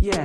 Yeah.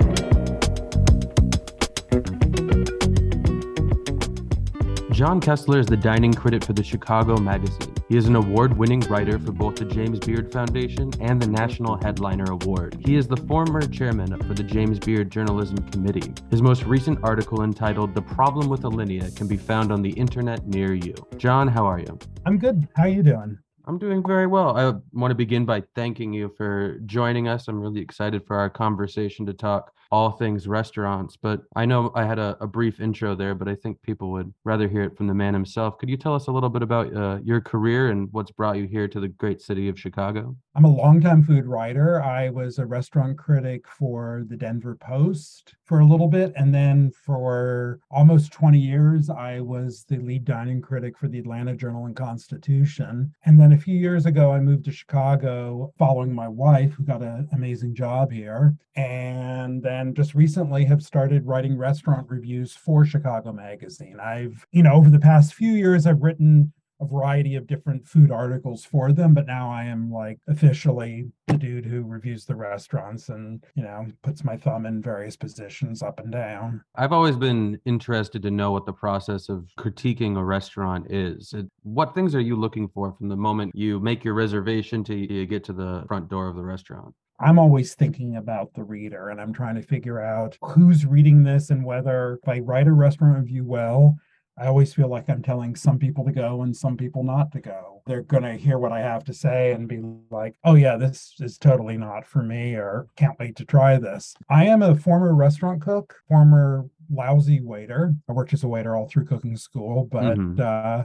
John Kessler is the dining critic for the Chicago Magazine. He is an award winning writer for both the James Beard Foundation and the National Headliner Award. He is the former chairman for the James Beard Journalism Committee. His most recent article entitled The Problem with Alinea can be found on the internet near you. John, how are you? I'm good. How are you doing? I'm doing very well. I want to begin by thanking you for joining us. I'm really excited for our conversation to talk all things restaurants. But I know I had a, a, brief intro there, but I think people would rather hear it from the man himself. Could you tell us a little bit about uh, your career and what's brought you here to the great city of Chicago? I'm a longtime food writer. I was a restaurant critic for the Denver Post for a little bit. And then for almost 20 years, I was the lead dining critic for the Atlanta Journal and Constitution. And then a few years ago, I moved to Chicago following my wife, who got an amazing job here. And then just recently have started writing restaurant reviews for Chicago Magazine. I've, you know, over the past few years, I've written a variety of different food articles for them, but now I am like officially the dude who reviews the restaurants and, you know, puts my thumb in various positions up and down. I've always been interested to know what the process of critiquing a restaurant is. What things are you looking for from the moment you make your reservation to you get to the front door of the restaurant? I'm always thinking about the reader and I'm trying to figure out who's reading this and whether if I write a restaurant review well, I always feel like I'm telling some people to go and some people not to go. They're going to hear what I have to say and be like, oh, yeah, this is totally not for me, or can't wait to try this. I am a former restaurant cook, former lousy waiter. I worked as a waiter all through cooking school, but mm-hmm. uh,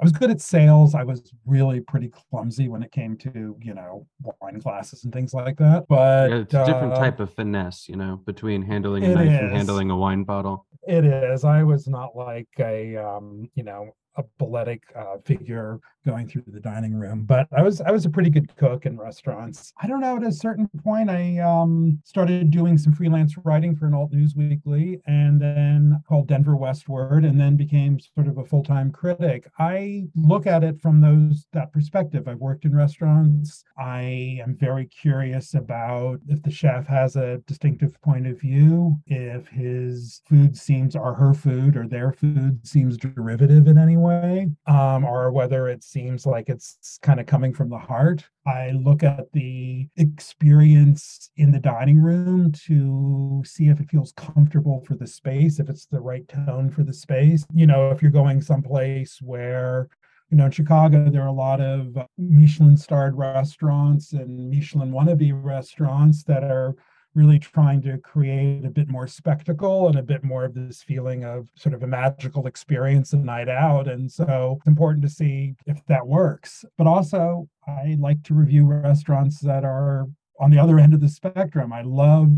I was good at sales. I was really pretty clumsy when it came to, you know, wine glasses and things like that. But yeah, it's a different uh, type of finesse, you know, between handling a knife is. and handling a wine bottle. It is. I was not like a, um, you know, a balletic uh, figure going through the dining room. But I was I was a pretty good cook in restaurants. I don't know. At a certain point, I um, started doing some freelance writing for an alt news weekly, and then called Denver Westword, and then became sort of a full time critic. I look at it from those that perspective. I've worked in restaurants. I am very curious about if the chef has a distinctive point of view, if his food seems or her food or their food seems derivative in any way um, or whether it seems like it's kind of coming from the heart. I look at the experience in the dining room to see if it feels comfortable for the space, if it's the right tone for the space. You know, if you're going someplace where you know, in Chicago, there are a lot of Michelin starred restaurants and Michelin wannabe restaurants that are really trying to create a bit more spectacle and a bit more of this feeling of sort of a magical experience a night out. And so it's important to see if that works. But also, I like to review restaurants that are on the other end of the spectrum. I love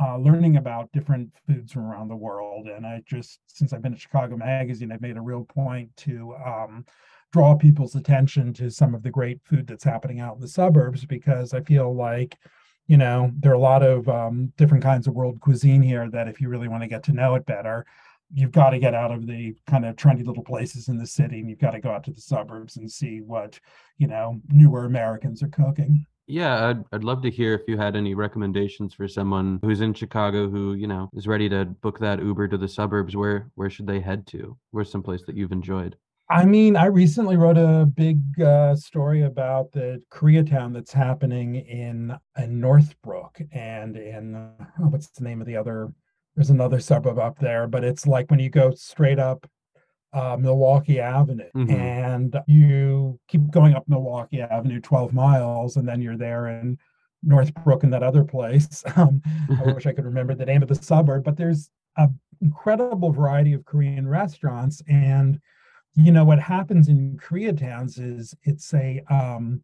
uh, learning about different foods from around the world. And I just, since I've been at Chicago Magazine, I've made a real point to um, draw people's attention to some of the great food that's happening out in the suburbs because I feel like you know there are a lot of um, different kinds of world cuisine here that if you really want to get to know it better you've got to get out of the kind of trendy little places in the city and you've got to go out to the suburbs and see what you know newer americans are cooking. Yeah I'd, I'd love to hear if you had any recommendations for someone who's in chicago who you know is ready to book that uber to the suburbs. Where where should they head to? Where's some place that you've enjoyed I mean, I recently wrote a big uh, story about the Koreatown that's happening in in Northbrook and in oh, what's the name of the other? There's another suburb up there, but it's like when you go straight up uh, Milwaukee Avenue mm-hmm. and you keep going up Milwaukee Avenue 12 miles, and then you're there in Northbrook and that other place. Um, I wish I could remember the name of the suburb, but there's an incredible variety of Korean restaurants and you know what happens in koreatowns is it's a um,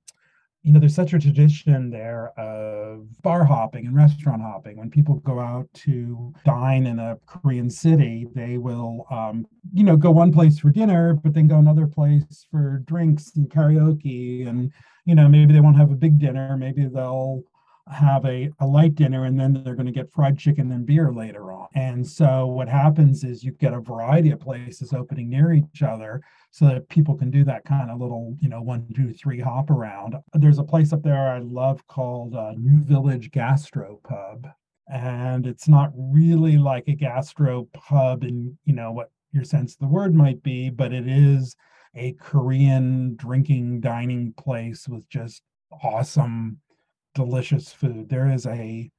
you know there's such a tradition there of bar hopping and restaurant hopping. When people go out to dine in a korean city they will um, you know go one place for dinner but then go another place for drinks and karaoke and you know maybe they won't have a big dinner. Maybe they'll have a, a light dinner and then they're going to get fried chicken and beer later on. And so what happens is you get a variety of places opening near each other so that people can do that kind of little, you know, one, two, three hop around. There's a place up there I love called uh, New Village Gastro Pub. and it's not really like a gastro pub in you know what your sense of the word might be, but it is a Korean drinking dining place with just awesome, delicious food. There is a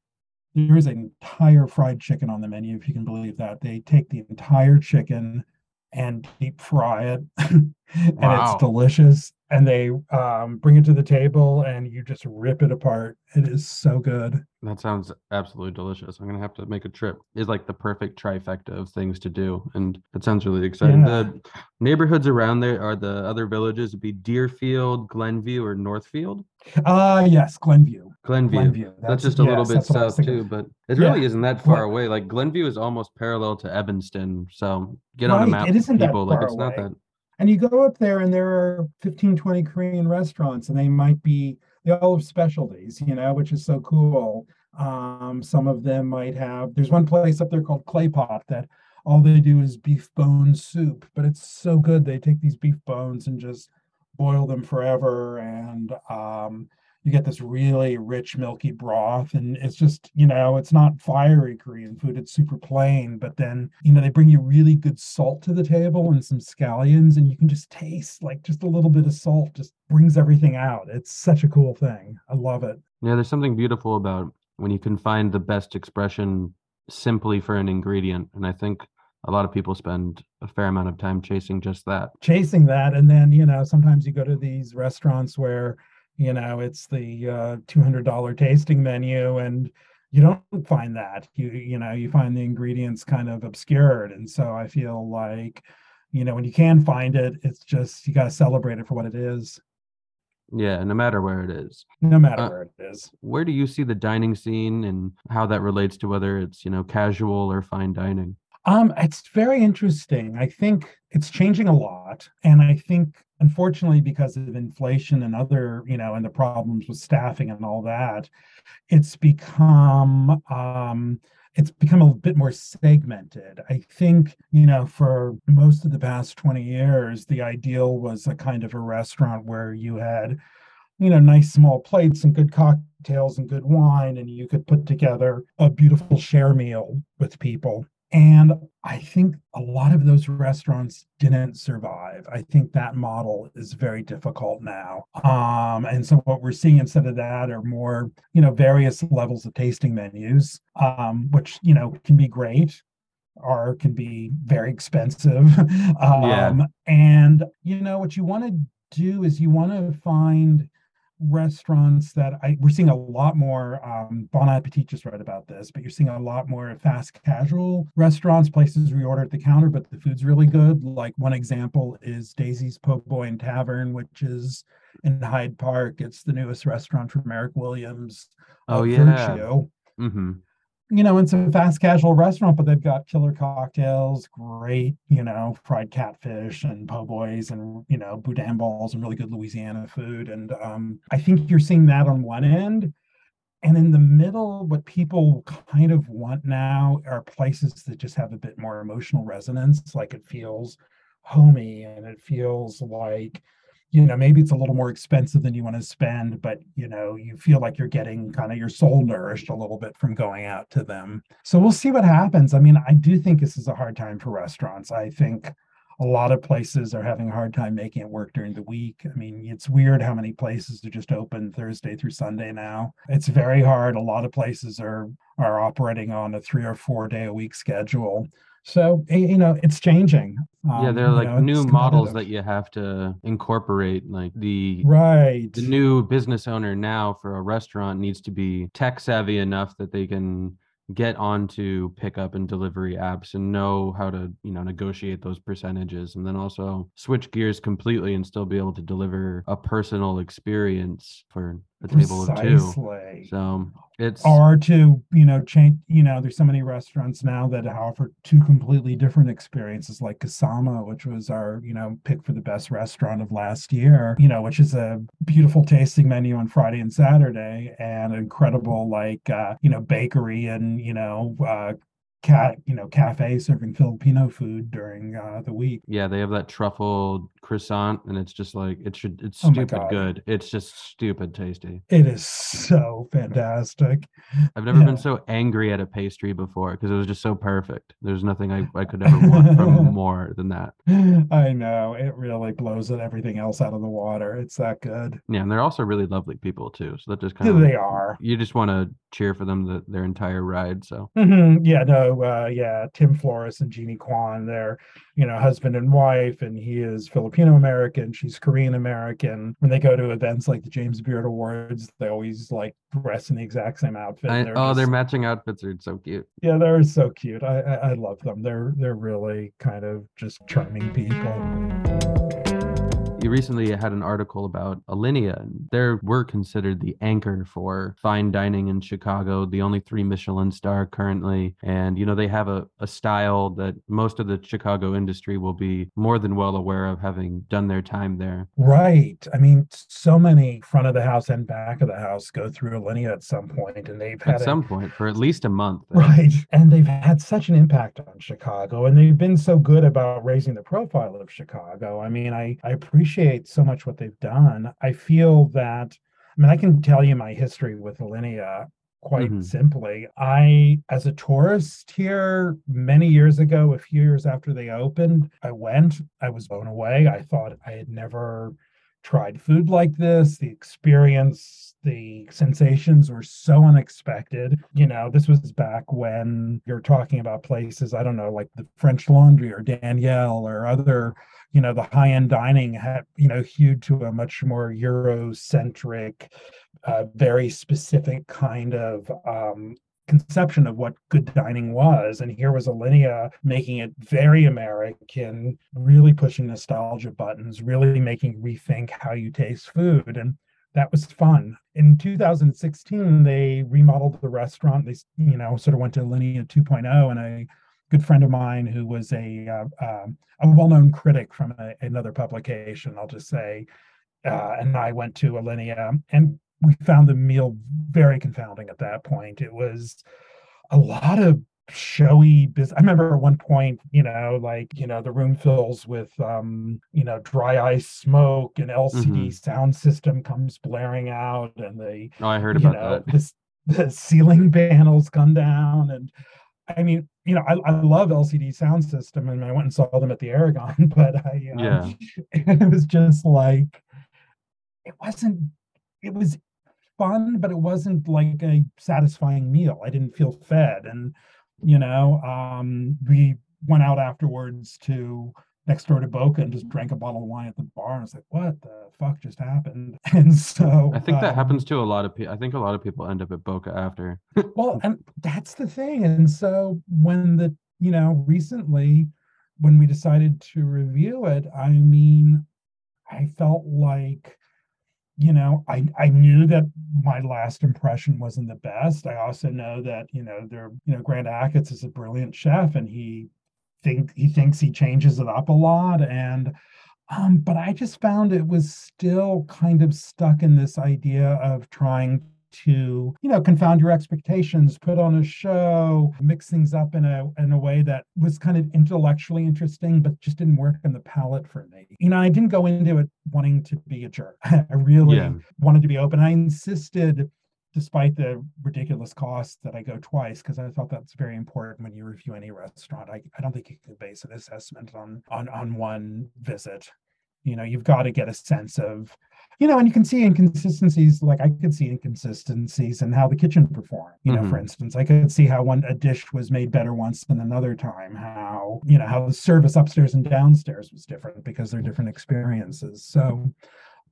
there is an entire fried chicken on the menu, if you can believe that. They take the entire chicken and deep fry it, and wow. it's delicious. And they um, bring it to the table, and you just rip it apart. It is so good. That sounds absolutely delicious. I'm gonna have to make a trip. Is like the perfect trifecta of things to do, and it sounds really exciting. Yeah. The neighborhoods around there are the other villages. Would be Deerfield, Glenview, or Northfield. Uh yes, Glenview. Glenview. Glenview. That's, that's just a yes, little bit south too, but it yeah. really isn't that far away. Like Glenview is almost parallel to Evanston, so get right. on a map. It isn't people. like it's away. not that. And you go up there, and there are 15, 20 Korean restaurants, and they might be they all have specialties, you know, which is so cool. Um, some of them might have, there's one place up there called Clay Pot that all they do is beef bone soup, but it's so good. They take these beef bones and just boil them forever. And um, you get this really rich, milky broth. And it's just, you know, it's not fiery Korean food, it's super plain. But then, you know, they bring you really good salt to the table and some scallions, and you can just taste like just a little bit of salt just brings everything out. It's such a cool thing. I love it. Yeah, there's something beautiful about when you can find the best expression simply for an ingredient. And I think a lot of people spend a fair amount of time chasing just that. Chasing that. And then, you know, sometimes you go to these restaurants where, you know, it's the uh, $200 tasting menu and you don't find that. You, you know, you find the ingredients kind of obscured. And so I feel like, you know, when you can find it, it's just, you got to celebrate it for what it is. Yeah, no matter where it is. No matter uh, where it is. Where do you see the dining scene and how that relates to whether it's, you know, casual or fine dining? Um, it's very interesting. I think it's changing a lot. And I think unfortunately, because of inflation and other, you know, and the problems with staffing and all that, it's become um it's become a bit more segmented. I think, you know, for most of the past 20 years, the ideal was a kind of a restaurant where you had, you know, nice small plates and good cocktails and good wine, and you could put together a beautiful share meal with people. And I think a lot of those restaurants didn't survive. I think that model is very difficult now. Um, and so what we're seeing instead of that are more, you know, various levels of tasting menus, um, which, you know, can be great or can be very expensive. um, yeah. And, you know, what you want to do is you want to find restaurants that I we're seeing a lot more. Um, bon Appetit just read about this, but you're seeing a lot more fast casual restaurants, places we order at the counter, but the food's really good. Like one example is Daisy's Po' Boy and Tavern, which is in Hyde Park. It's the newest restaurant from Erick Williams. Oh yeah. Mm-hmm you know, it's a fast casual restaurant, but they've got killer cocktails, great, you know, fried catfish and po' boys and, you know, boudin balls and really good Louisiana food. And um, I think you're seeing that on one end. And in the middle, what people kind of want now are places that just have a bit more emotional resonance. Like it feels homey and it feels like, you know maybe it's a little more expensive than you want to spend but you know you feel like you're getting kind of your soul nourished a little bit from going out to them so we'll see what happens i mean i do think this is a hard time for restaurants i think a lot of places are having a hard time making it work during the week. I mean, it's weird how many places are just open Thursday through Sunday now. It's very hard. A lot of places are are operating on a three or four day a week schedule. So you know, it's changing. Um, yeah, there are like know, new models that you have to incorporate. Like the right, the new business owner now for a restaurant needs to be tech savvy enough that they can get onto pickup and delivery apps and know how to you know negotiate those percentages and then also switch gears completely and still be able to deliver a personal experience for a table of two. So it's or to you know change you know there's so many restaurants now that offer two completely different experiences like kasama which was our you know pick for the best restaurant of last year you know which is a beautiful tasting menu on friday and saturday and incredible like uh you know bakery and you know uh cat, you know, cafe serving Filipino food during uh, the week. Yeah, they have that truffle croissant, and it's just like it should. It's Oh stupid good. It's just stupid tasty. It is so fantastic. I've never Yeah. been so angry at a pastry before because it was just so perfect. There's nothing I, I could ever want from more than that. I know it really blows everything else out of the water. It's that good. Yeah, and they're also really lovely people too. So that just kind of they are. you just want to cheer for them the, their entire ride. So Mhm. Yeah, no, uh, yeah, Tim Flores and Genie Kwon, they're, you know, husband and wife, and he is Filipino American, she's Korean American. When they go to events like the James Beard Awards, they always like dress in the exact same outfit. I, They're oh, their matching outfits are so cute. yeah, they're so cute. I, I I love them. They're they're really kind of just charming people. You recently had an article about Alinea. and They were considered the anchor for fine dining in Chicago, the only three Michelin star currently. And, you know, they have a, a style that most of the Chicago industry will be more than well aware of having done their time there. Right. I mean, so many front of the house and back of the house go through Alinea at some point, and they've had At a- some point, for at least a month. Right. And they've had such an impact on Chicago and they've been so good about raising the profile of Chicago. I mean, I, I appreciate so much what they've done. I feel that, I mean, I can tell you my history with Alinea quite Mhm. simply. I, as a tourist here many years ago, a few years after they opened, I went, I was blown away. I thought I had never tried food like this. The experience, the sensations were so unexpected. You know, this was back when you're talking about places, I don't know, like the French Laundry or Daniel or other, you know, the high end dining had, you know, hewed to a much more Eurocentric, uh, very specific kind of um, conception of what good dining was. And here was Alinea making it very American, really pushing nostalgia buttons, really making rethink how you taste food. And that was fun. In 2016, they remodeled the restaurant. They, you know, sort of went to Alinea 2.0 and a good friend of mine who was a uh, um, a well-known critic from a, another publication, I'll just say, uh, and I went to Alinea and we found the meal very confounding at that point. It was a lot of showy business. I remember at one point, you know, like, you know, the room fills with, um, you know, dry ice smoke and LCD Soundsystem comes blaring out and the, Oh, I heard about know, that. this, the ceiling panels come down. And I mean, you know, I, I love LCD Soundsystem and I went and saw them at the Aragon, but I, um, Yeah. it was just like, it wasn't, it was fun, but it wasn't like a satisfying meal. I didn't feel fed. And, you know, um, we went out afterwards to next door to Boka and just drank a bottle of wine at the bar. And I was like, what the fuck just happened? And so I think that um, happens to a lot of people. I think a lot of people end up at Boka after. well, and that's the thing. And so when the, you know, recently when we decided to review it, I mean, I felt like, you know, I I knew that my last impression wasn't the best. I also know that, you know, there, you know, Grant Achatz is a brilliant chef and he think he thinks he changes it up a lot. And um, but I just found it was still kind of stuck in this idea of trying to, you know, confound your expectations, put on a show, mix things up in a in a way that was kind of intellectually interesting, but just didn't work on the palate for me. You know, I didn't go into it wanting to be a jerk. I really Yeah. wanted to be open. I insisted despite the ridiculous cost that I go twice because I thought that's very important when you review any restaurant. I, I don't think you can base an assessment on on on one visit. You know, you've got to get a sense of, you know, and you can see inconsistencies. Like I could see inconsistencies in how the kitchen performed. You know, for Mhm. instance, I could see how one a dish was made better once than another time. How you know how the service upstairs and downstairs was different because they're different experiences. So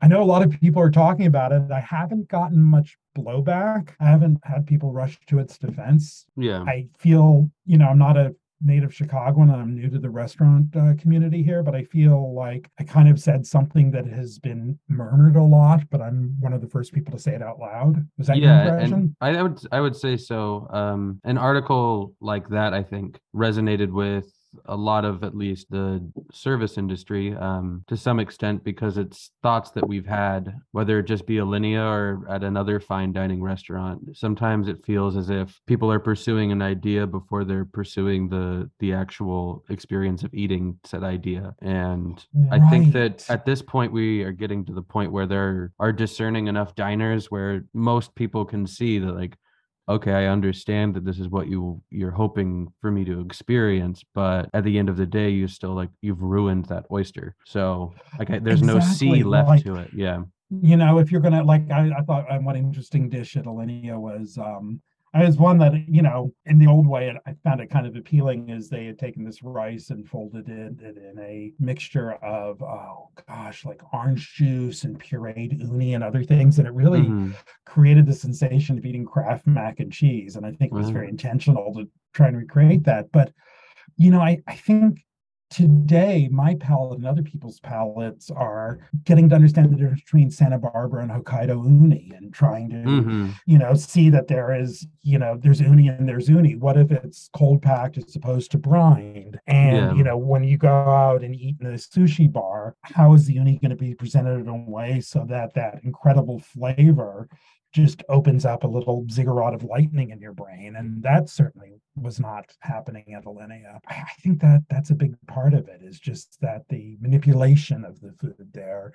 I know a lot of people are talking about it. I haven't gotten much blowback. I haven't had people rush to its defense. Yeah. I feel, you know, I'm not a native Chicagoan and I'm new to the restaurant uh, community here, but I feel like I kind of said something that has been murmured a lot, but I'm one of the first people to say it out loud. Was that your yeah, impression? and I would I would say so. Um, an article like that I think resonated with a lot of at least the service industry um, to some extent because it's thoughts that we've had, whether it just be Alinea or at another fine dining restaurant. Sometimes it feels as if people are pursuing an idea before they're pursuing the the actual experience of eating said idea. And I think that at this point we are getting to the point where there are discerning enough diners where most people can see that like okay i understand that this is what you you're hoping for me to experience but at the end of the day you still like you've ruined that oyster. So like I, there's no Exactly, sea left like- to it. Yeah. You know, if you're gonna like, I, I thought um, one interesting dish at Alinea was, um, I was one that you know, in the old way, I found it kind of appealing. Is they had taken this rice and folded it, in a mixture of, oh gosh, like orange juice and pureed uni and other things, and it really Mhm. created the sensation of eating Kraft mac and cheese. And I think it was very intentional to try and recreate that. But you know, I, I think today my palate and other people's palates are getting to understand the difference between Santa Barbara and Hokkaido uni and trying to, Mhm. you know, see that there is, you know, there's uni and there's uni. What if it's cold packed as opposed to brined? And, Yeah. you know, when you go out and eat in a sushi bar, how is the uni going to be presented in a way so that that incredible flavor just opens up a little ziggurat of lightning in your brain and that certainly was not happening at Alinea. I think that that's a big part of it is just that the manipulation of the food there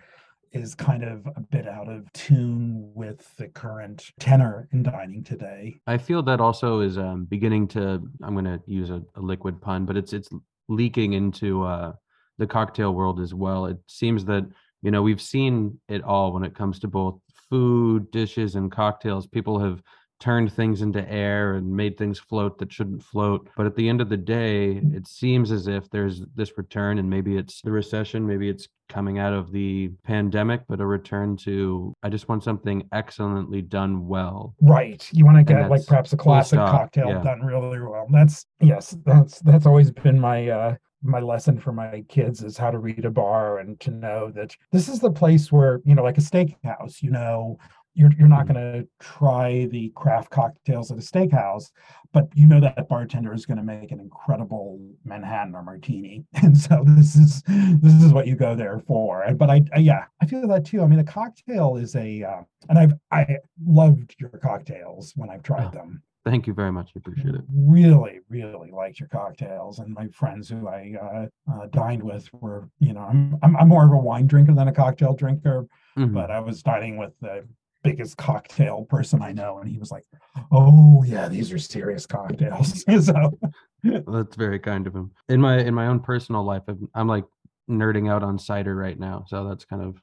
is kind of a bit out of tune with the current tenor in dining today. i feel that also is um beginning to i'm going to use a, a liquid pun but it's it's leaking into uh the cocktail world as well it seems that you know we've seen it all when it comes to both food dishes and cocktails people have turned things into air and made things float that shouldn't float but at the end of the day it seems as if there's this return and maybe it's the recession maybe it's coming out of the pandemic but a return to i just want something excellently done well Right. You want to get like perhaps a classic cocktail yeah. done really well. That's yes, that's that's always been my uh my lesson for my kids is how to read a bar and to know that this is the place where, you know, like a steakhouse, you know, you're you're not Mhm. going to try the craft cocktails at a steakhouse, but you know that bartender is going to make an incredible Manhattan or martini. And so this is this is what you go there for. But I, I yeah, I feel that too. I mean, a cocktail is a uh, and I've I loved your cocktails when I've tried Oh, them. Thank you very much i appreciate it Really, really liked your cocktails, and my friends who I uh, uh, dined with were, you know, I'm, I'm I'm more of a wine drinker than a cocktail drinker, Mhm. but I was dining with the biggest cocktail person I know, and he was like, "Oh yeah, these are serious cocktails." so That's very kind of him. In my in my own personal life, I'm, I'm like nerding out on cider right now, so that's kind of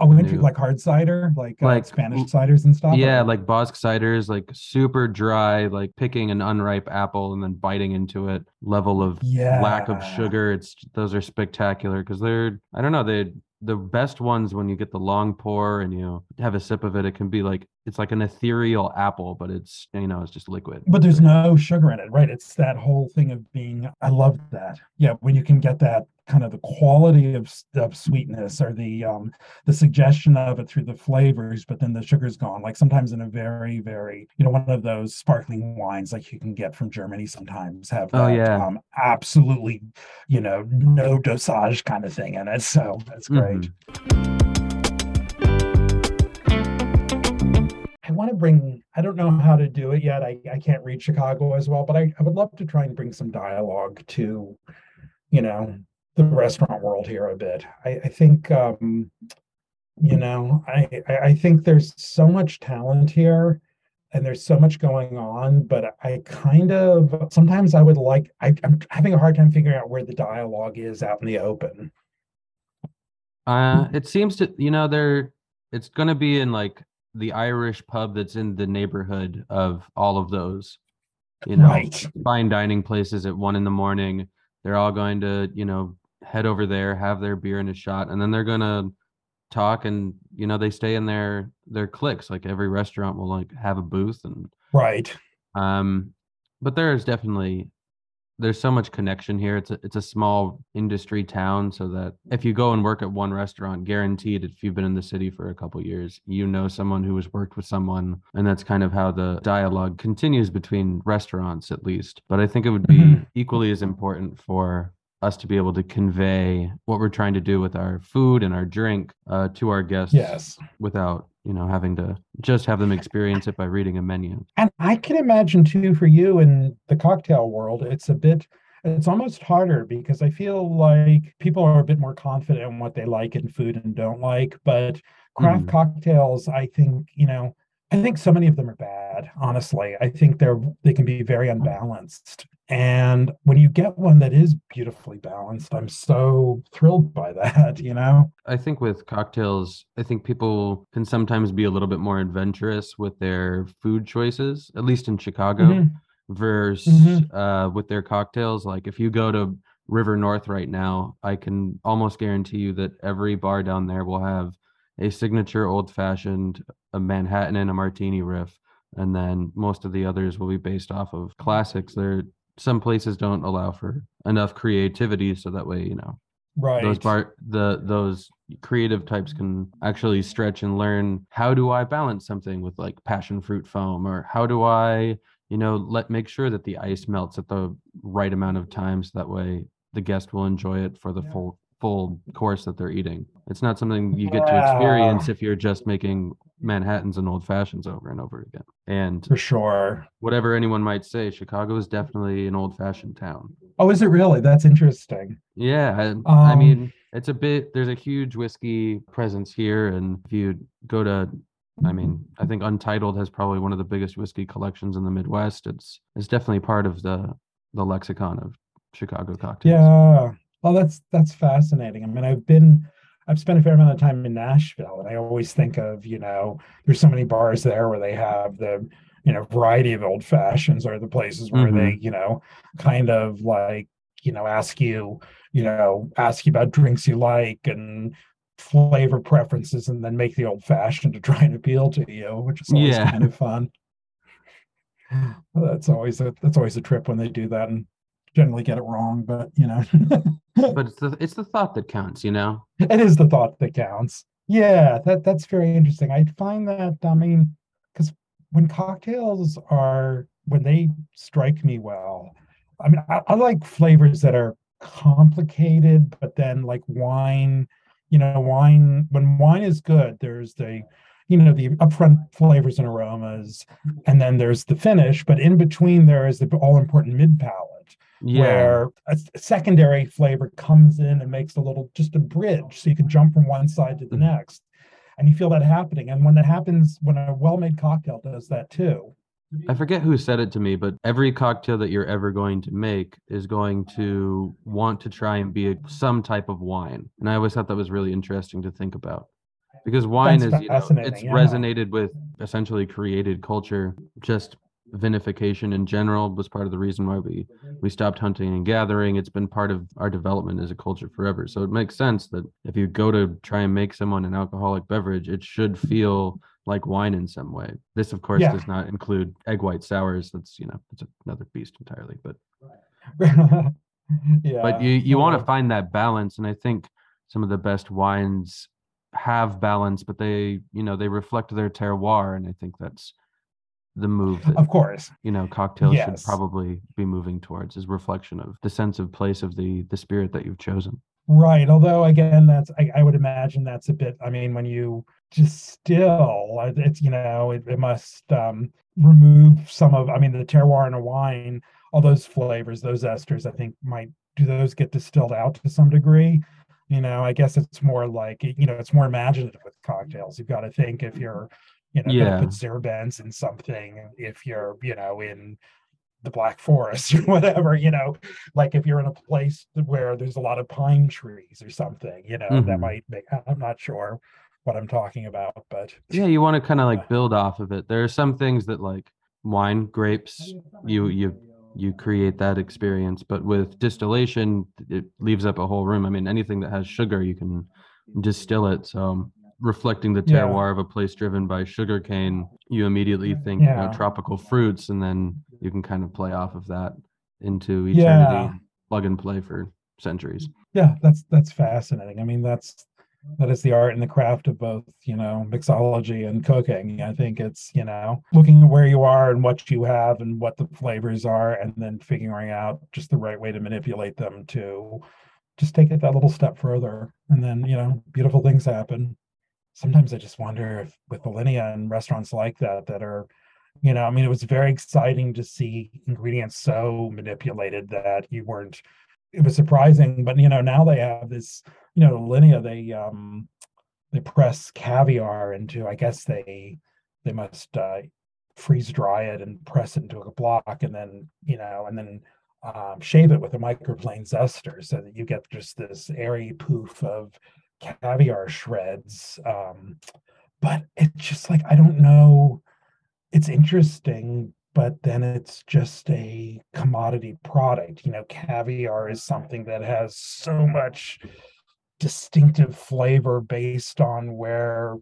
oh, we went to like hard cider, like, uh, Like, Spanish l- ciders and stuff. yeah, like Basque ciders, like super dry, like picking an unripe apple and then biting into it. Level of yeah. lack of sugar. It's those are spectacular because they're I don't know they the best ones when you get the long pour and you have a sip of it. It can be like it's like an ethereal apple, but it's you know it's just liquid. but there's no sugar in it, right? It's that whole thing of being. I love that. Yeah, when you can get that kind of the quality of of sweetness or the um the suggestion of it through the flavors, but then the sugar's gone. Like sometimes in a very very you know one of those sparkling wines like you can get from Germany sometimes have that Oh, yeah. um absolutely you know no dosage kind of thing in it. So that's great. I want to bring, I don't know how to do it yet. I, I can't read Chicago as well, but I, I would love to try and bring some dialogue to, you know, the restaurant world here a bit. I, I think, um, you know, I, I think there's so much talent here and there's so much going on, but I kind of, sometimes I would like, I, I'm having a hard time figuring out where the dialogue is out in the open. Uh, it seems to, you know, they're it's gonna be in like the Irish pub that's in the neighborhood of all of those, you know, Right. fine dining places at one in the morning. They're all going to, you know, head over there, have their beer and a shot, and then they're gonna talk and you know, they stay in their their cliques. Like every restaurant will like have a booth and Right. um but there is definitely there's so much connection here. It's a it's a small industry town, so that if you go and work at one restaurant, guaranteed, if you've been in the city for a couple years, you know someone who has worked with someone, and that's kind of how the dialogue continues between restaurants, at least. But I think it would be Mhm. equally as important for us to be able to convey what we're trying to do with our food and our drink uh, to our guests Yes. without you know having to just have them experience it by reading a menu And I can imagine too for you in the cocktail world, it's a bit it's almost harder because I feel like people are a bit more confident in what they like in food and don't like. But craft Mhm. cocktails, I think, you know, I think so many of them are bad, honestly. I think they're they can be very unbalanced. And when you get one that is beautifully balanced, I'm so thrilled by that, you know? I think with cocktails, I think people can sometimes be a little bit more adventurous with their food choices, at least in Chicago, Mhm. versus Mhm. uh, with their cocktails. Like if you go to River North right now, I can almost guarantee you that every bar down there will have a signature old fashioned, a Manhattan and a martini riff. And then most of the others will be based off of classics. There, some places don't allow for enough creativity, so that way, you know, Right. those bar the those creative types can actually stretch and learn how do i balance something with like passion fruit foam or how do i you know let make sure that the ice melts at the right amount of times that way the guest will enjoy it for the Yeah. full full course that they're eating it's not something you get to experience if you're just making manhattans and old fashions over and over again and For sure. whatever anyone might say chicago is definitely an old fashioned town Oh, is it really? That's interesting. yeah, I, I Um, mean, it's a bit. There's a huge whiskey presence here, and if you go to, I mean, I think Untitled has probably one of the biggest whiskey collections in the Midwest. It's it's definitely part of the the lexicon of Chicago cocktails. Yeah. Oh, that's that's fascinating. I mean, I've been I've spent a fair amount of time in Nashville, and I always think of, you know, there's so many bars there where they have the, you know, variety of old fashions or the places where Mhm. they, you know, kind of like, you know, ask you, you know, ask you about drinks you like and flavor preferences and then make the old fashioned to try and appeal to you, which is always Yeah. kind of fun. Well, that's always a that's always a trip when they do that and generally get it wrong, but you know. But it's the it's the thought that counts, you know. it is the thought that counts. Yeah, that that's very interesting. I find that I mean, because when cocktails are when they strike me well, I mean, I, I like flavors that are complicated, but then like wine, you know, wine when wine is good, there's the you know the upfront flavors and aromas, and then there's the finish, but in between there is the all important mid palate Yeah. where a secondary flavor comes in and makes a little just a bridge so you can jump from one side to the Mhm. next and you feel that happening and when that happens when a well-made cocktail does that too I forget who said it to me, but every cocktail that you're ever going to make is going to want to try and be a, some type of wine. And I always thought that was really interesting to think about. Because wine That's is, you know, it's yeah. resonated with essentially created culture. Just vinification in general was part of the reason why we mm-hmm. we stopped hunting and gathering. It's been part of our development as a culture forever. So it makes sense that if you go to try and make someone an alcoholic beverage, it should feel like wine in some way. This, of course, Yeah. does not include egg white sours. That's you know, it's another beast entirely. But yeah but you you want to find that balance, and I think some of the best wines have balance, but they you know they reflect their terroir, and I think that's the move that of course you know cocktails Yes. should probably be moving towards is reflection of the sense of place of the the spirit that you've chosen. Right. Although again, that's I, I would imagine that's a bit. I mean, when you distill, uh, it's you know it, it must um, remove some of. I mean, the terroir in a wine, all those flavors, those esters. I think might do those get distilled out to some degree. You know, I guess it's more like you know it's more imaginative with cocktails. You've got to think if you're you know Yeah. put zerbens in something. If you're you know in the Black Forest or whatever, you know, like if you're in a place where there's a lot of pine trees or something, you know, that Mhm. might make, I'm not sure what I'm talking about, but Yeah, you want to kind of like build off of it. There are some things that like wine, grapes, you you you create that experience, but with distillation, it leaves up a whole room. I mean, anything that has sugar, you can distill it. So reflecting the Yeah. terroir of a place driven by sugarcane, you immediately mm, think you know, tropical fruits, and then you can kind of play off of that into Yeah. eternity, plug and play for centuries. yeah, that's, that's fascinating. I mean, that's, that is the art and the craft of both, you know, mixology and cooking. I think it's, you know, looking at where you are and what you have and what the flavors are, and then figuring out just the right way to manipulate them to just take it that little step further. And then, you know, beautiful things happen. Sometimes I just wonder if with Alinea and restaurants like that that are, you know, I mean, it was very exciting to see ingredients so manipulated that you weren't it was surprising, but you know, now they have this, you know, Alinea, they um they press caviar into, I guess they they must uh freeze dry it and press it into a block and then, you know, and then um, shave it with a microplane zester so that you get just this airy poof of caviar shreds. Um, but it's just like I don't know. It's interesting but then it's just a commodity product. You know, caviar is something that has so much distinctive flavor based on where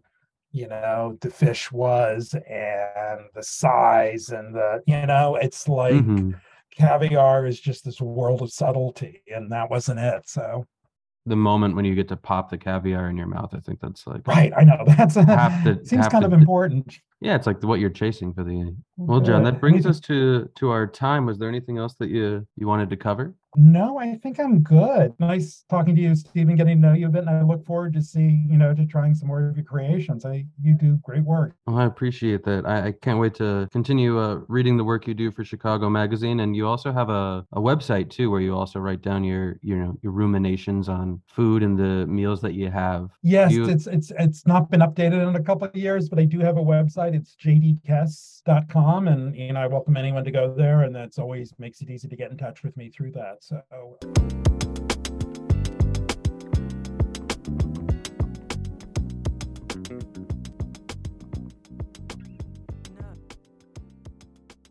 you know the fish was and the size and the you know it's like mm-hmm. caviar is just this world of subtlety and that wasn't it so the moment when you get to pop the caviar in your mouth i think that's like right i know that's a, half the, seems kind of important yeah, it's like what you're chasing for the. Well, John, that brings us to to our time. Was there anything else that you you wanted to cover? No, I think I'm good. Nice talking to you, Stephen, getting to know you a bit. And I look forward to seeing, you know, to trying some more of your creations. I you do great work. Well, I appreciate that. I, I can't wait to continue uh, reading the work you do for Chicago Magazine. And you also have a, a website too, where you also write down your you know your ruminations on food and the meals that you have. Yes, you... it's it's it's not been updated in a couple of years, but I do have a website. It's jdkess.com, and and I welcome anyone to go there. And that's always makes it easy to get in touch with me through that. So